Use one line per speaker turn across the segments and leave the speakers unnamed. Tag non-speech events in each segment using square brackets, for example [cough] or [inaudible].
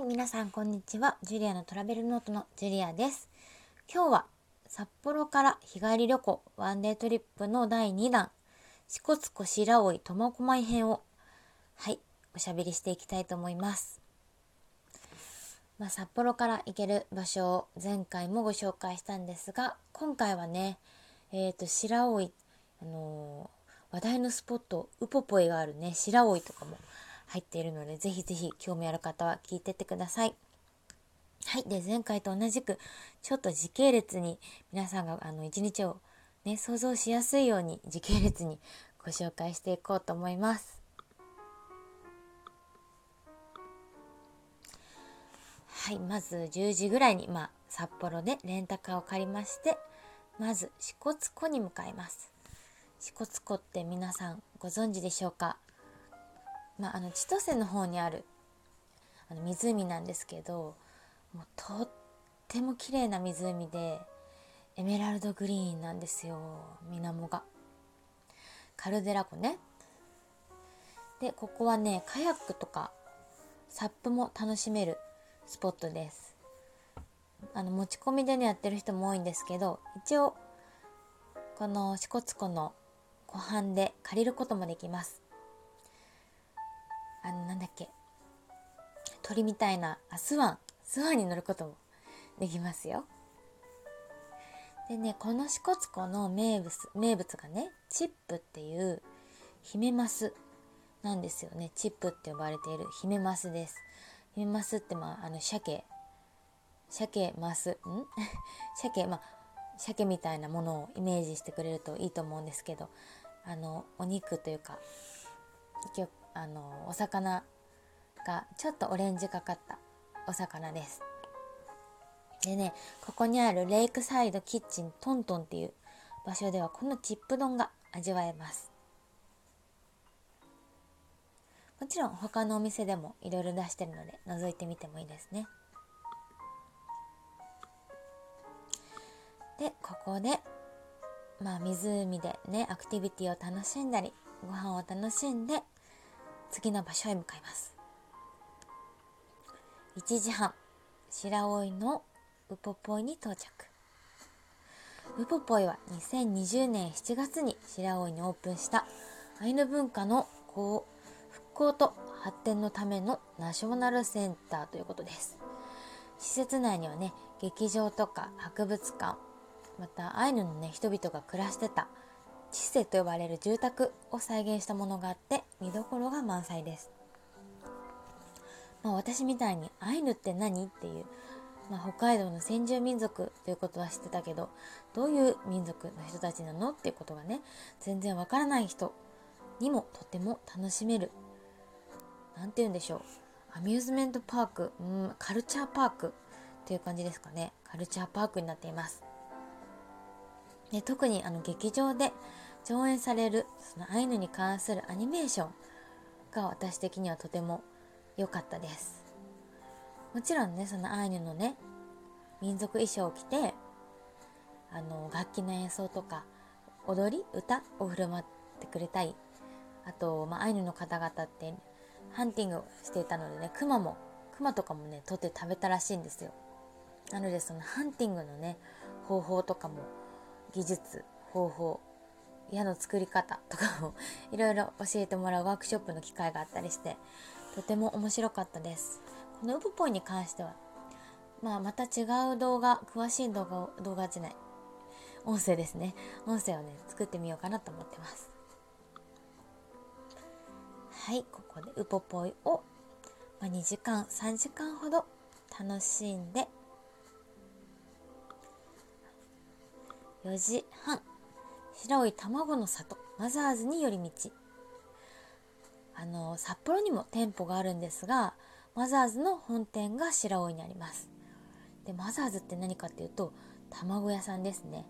はい皆さんこんにちは。ジュリアのトラベルノートのジュリアです。今日は札幌から日帰り旅行ワンデートリップの第2弾支笏湖白老苫小牧編をはいおしゃべりしていきたいと思います。まあ、札幌から行ける場所を前回もご紹介したんですが今回はねえっ、ー、と白老あのー、話題のスポットウポポイがあるね白老とかも入っているので、ぜひぜひ興味ある方は聞いてってください。はい。で、前回と同じく、ちょっと時系列に皆さんがあの一日をね、想像しやすいように時系列にご紹介していこうと思います。はい。まず10時ぐらいに、まあ、札幌でレンタカーを借りまして、まず支笏湖に向かいます。支笏湖って皆さんご存知でしょうか？まあ、あの千歳の方にあるあの湖なんですけどもうとっても綺麗な湖でエメラルドグリーンなんですよ水面が。カルデラ湖ね。でここはねカヤックとかサップも楽しめるスポットです。あの持ち込みでねやってる人も多いんですけど一応この支笏湖の湖畔で借りることもできます。あのなんだっけ。鳥みたいなあスワン。スワンに乗ることもできますよ。でねこの支笏湖の名物名物がねチップっていうヒメマスなんですよね。チップって呼ばれているヒメマスです。ヒメマスってまああの鮭。鮭マス。ん？[laughs] 鮭まあ鮭みたいなものをイメージしてくれるといいと思うんですけどあのお肉というかあのお魚がちょっとオレンジがかった。お魚です。でねここにあるレイクサイドキッチントントンっていう場所ではこのチップ丼が味わえます。もちろん他のお店でもいろいろ出してるので覗いてみてもいいですね。でここでまあ湖でねアクティビティを楽しんだりご飯を楽しんで次の場所へ向かいます。1時半白老のウポポイに到着。ウポポイは2020年7月に白老にオープンしたアイヌ文化の復興と発展のためのナショナルセンターということです。施設内にはね劇場とか博物館またアイヌのね人々が暮らしてたチセと呼ばれる住宅を再現したものがあって見どころが満載です、まあ、私みたいにアイヌって何っていう、まあ、北海道の先住民族ということは知ってたけどどういう民族の人たちなのっていうことがね全然わからない人にもとても楽しめる何て言うんでしょうアミューズメントパークうんカルチャーパークっていう感じですかね。カルチャーパークになっています。で特にあの劇場で上演されるそのアイヌに関するアニメーションが私的にはとても良かったです。もちろんねそのアイヌのね民族衣装を着てあの楽器の演奏とか踊り歌を振る舞ってくれたりあと、まあ、アイヌの方々ってハンティングをしていたのでねクマもクマとかもね取って食べたらしいんですよ。なのでそのハンティングのね方法とかも技術方法矢の作り方 [laughs] とかをいろいろ教えてもらうワークショップの機会があったりしてとても面白かったです。このウブポイに関してはまあまた違う動画詳しい動画を動画じゃない音声ですね。音声をね作ってみようかなと思ってます。はいここでウポポイを、まあ、2時間3時間ほど楽しんで4時半。白老卵の里。マザーズに寄り道。あの札幌にも店舗があるんですがマザーズの本店が白老にあります。でマザーズって何かっていうと卵屋さんですね、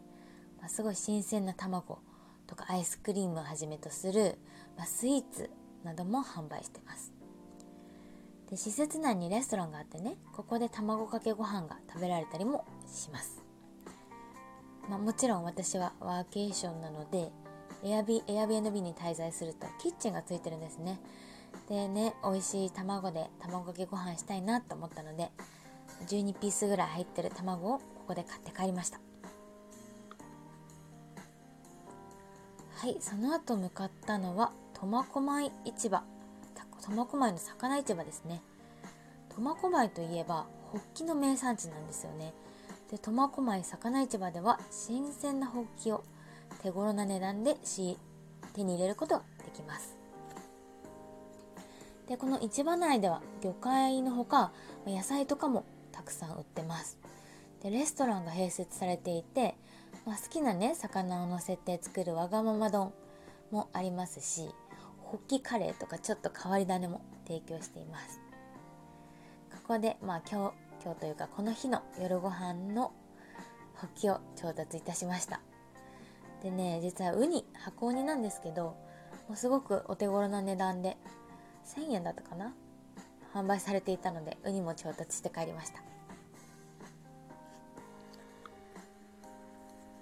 まあ、すごい新鮮な卵とかアイスクリームをはじめとする、まあ、スイーツなども販売してます。で施設内にレストランがあってねここで卵かけご飯が食べられたりもします。まあ、もちろん私はワーケーションなのでエアビエアビー b に滞在するとキッチンがついてるんですね。でね美味しい卵で卵かけご飯したいなと思ったので12ピースぐらい入ってる卵をここで買って帰りました。はいその後向かったのは苫小牧市場。苫小牧の魚市場ですね。苫小牧といえばホッキの名産地なんですよね。で苫小牧魚市場では新鮮なホッキを手頃な値段で手に入れることができます。でこの市場内では魚介のほか野菜とかもたくさん売ってます。でレストランが併設されていて、まあ、好きなね魚を乗せて作るわがまま丼もありますしホッキカレーとかちょっと変わり種も提供しています。ここでまあ今日今日というかこの日の夜ご飯のホッキを調達いたしました。でね実はウニ箱ウニなんですけどもうすごくお手頃な値段で1000円だったかな？販売されていたのでウニも調達して帰りました。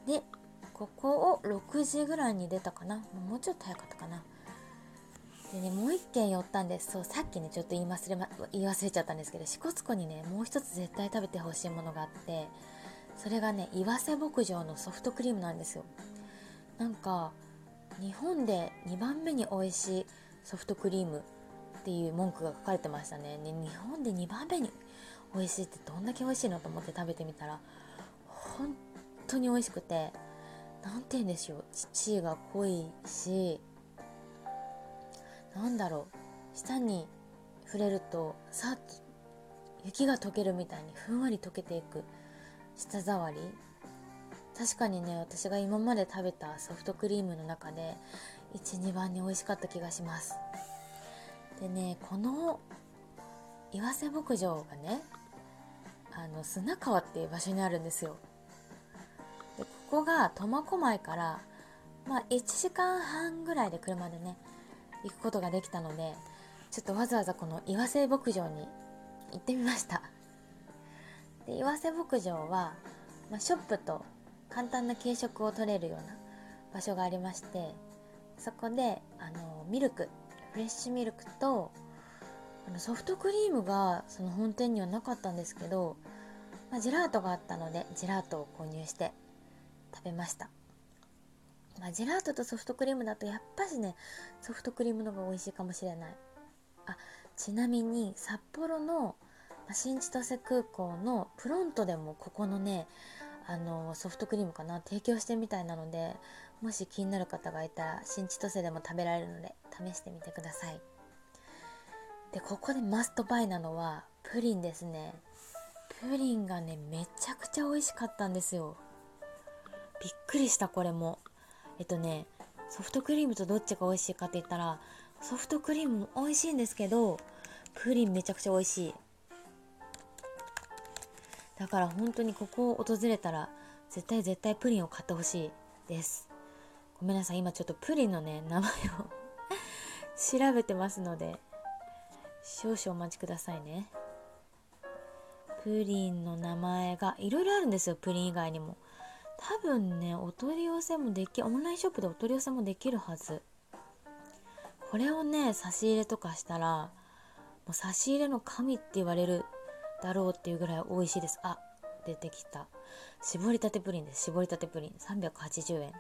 でここを6時ぐらいに出たかな？もうちょっと早かったかな？でねもう一軒寄ったんです。そうさっきねちょっと言い忘れ、ま、言い忘れちゃったんですけど支笏湖にねもう一つ絶対食べてほしいものがあってそれがね岩瀬牧場のソフトクリームなんですよ。なんか日本で2番目に美味しいソフトクリームっていう文句が書かれてましたね。ね日本で2番目に美味しいってどんだけ美味しいのと思って食べてみたら本当に美味しくて何て言うんでしょう。乳が濃いしなんだろう。舌に触れるとさっと雪が溶けるみたいにふんわり溶けていく舌触り。確かにね私が今まで食べたソフトクリームの中で12番に美味しかった気がします。でねこの岩瀬牧場がねあの砂川っていう場所にあるんですよ。でここが苫小牧からまあ1時間半ぐらいで車でね行くことができたのでちょっとわざわざこの岩瀬牧場に行ってみました。で岩瀬牧場は、まあ、ショップと簡単な軽食を取れるような場所がありましてそこであのミルクフレッシュミルクとあのソフトクリームがその本店にはなかったんですけど、まあ、ジェラートがあったのでジェラートを購入して食べました、まあ、ジェラートとソフトクリームだとやっぱしねソフトクリームの方が美味しいかもしれない。あちなみに札幌の新千歳空港のプロントでもここのねあのソフトクリームかな提供してみたいなのでもし気になる方がいたら新千歳でも食べられるので試してみてください。でここでマストバイなのはプリンですね。プリンがねめちゃくちゃ美味しかったんですよ。びっくりしたこれも。えっとねソフトクリームとどっちが美味しいかって言ったらソフトクリームも美味しいんですけどプリンめちゃくちゃ美味しい。だから本当にここを訪れたら絶対絶対プリンを買ってほしいです。ごめんなさい今ちょっとプリンのね名前を [laughs] 調べてますので少々お待ちくださいね。プリンの名前がいろいろあるんですよプリン以外にも。多分ねお取り寄せもできオンラインショップでお取り寄せもできるはず。これをね差し入れとかしたらもう差し入れの神って言われるだろうっていうぐらい美味しいです。あ出てきた。絞りたてプリンです。絞りたてプリン。380円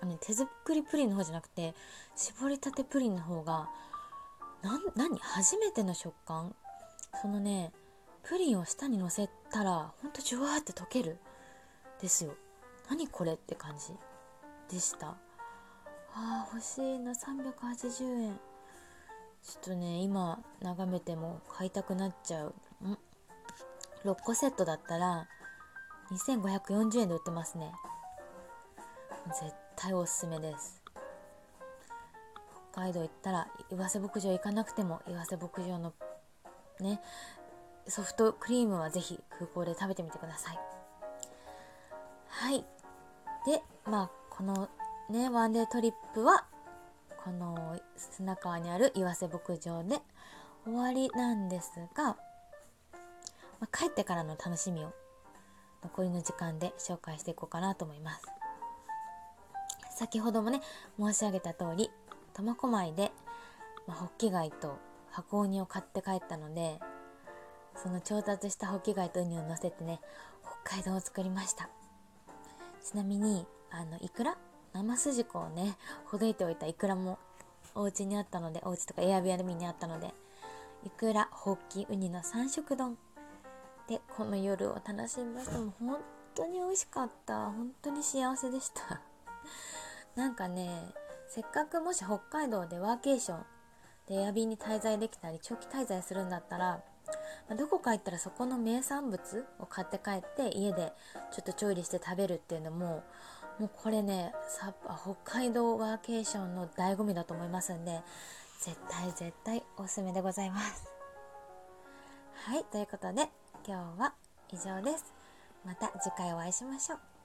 あの、ね、手作りプリンの方じゃなくて絞りたてプリンの方が何？初めての食感？そのねプリンを舌にのせたらほんとジュワーって溶ける。ですよ。何これって感じでした。あー欲しいな。380円。ちょっとね今眺めても買いたくなっちゃう。ん？6個セットだったら2540円で売ってますね。絶対おすすめです。北海道行ったら岩瀬牧場行かなくても岩瀬牧場のねソフトクリームはぜひ空港で食べてみてください。はい。でまあこのねワンデートリップはこの砂川にある岩瀬牧場で終わりなんですが、まあ、帰ってからの楽しみを残りの時間で紹介していこうかなと思います。先ほどもね申し上げた通り苫小牧でまあ、ホッキ貝と箱ウニを買って帰ったのでその調達したホッキ貝とウニを乗せてね北海道を作りました。ちなみにあのイクラ？生すじこをねほどいておいたイクラもお家にあったのでお家とかエアビアルミにあったのでいくらほっきウニの三色丼。でこの夜を楽しみました。もう本当に美味しかった。本当に幸せでした。[laughs] なんかねせっかくもし北海道でワーケーションでエアビーに滞在できたり長期滞在するんだったら、まどこか行ったらそこの名産物を買って帰って家でちょっと調理して食べるっていうのももうこれね北海道ワーケーションの醍醐味だと思いますんで絶対絶対おすすめでございます。はいということで今日は以上です。また次回お会いしましょう。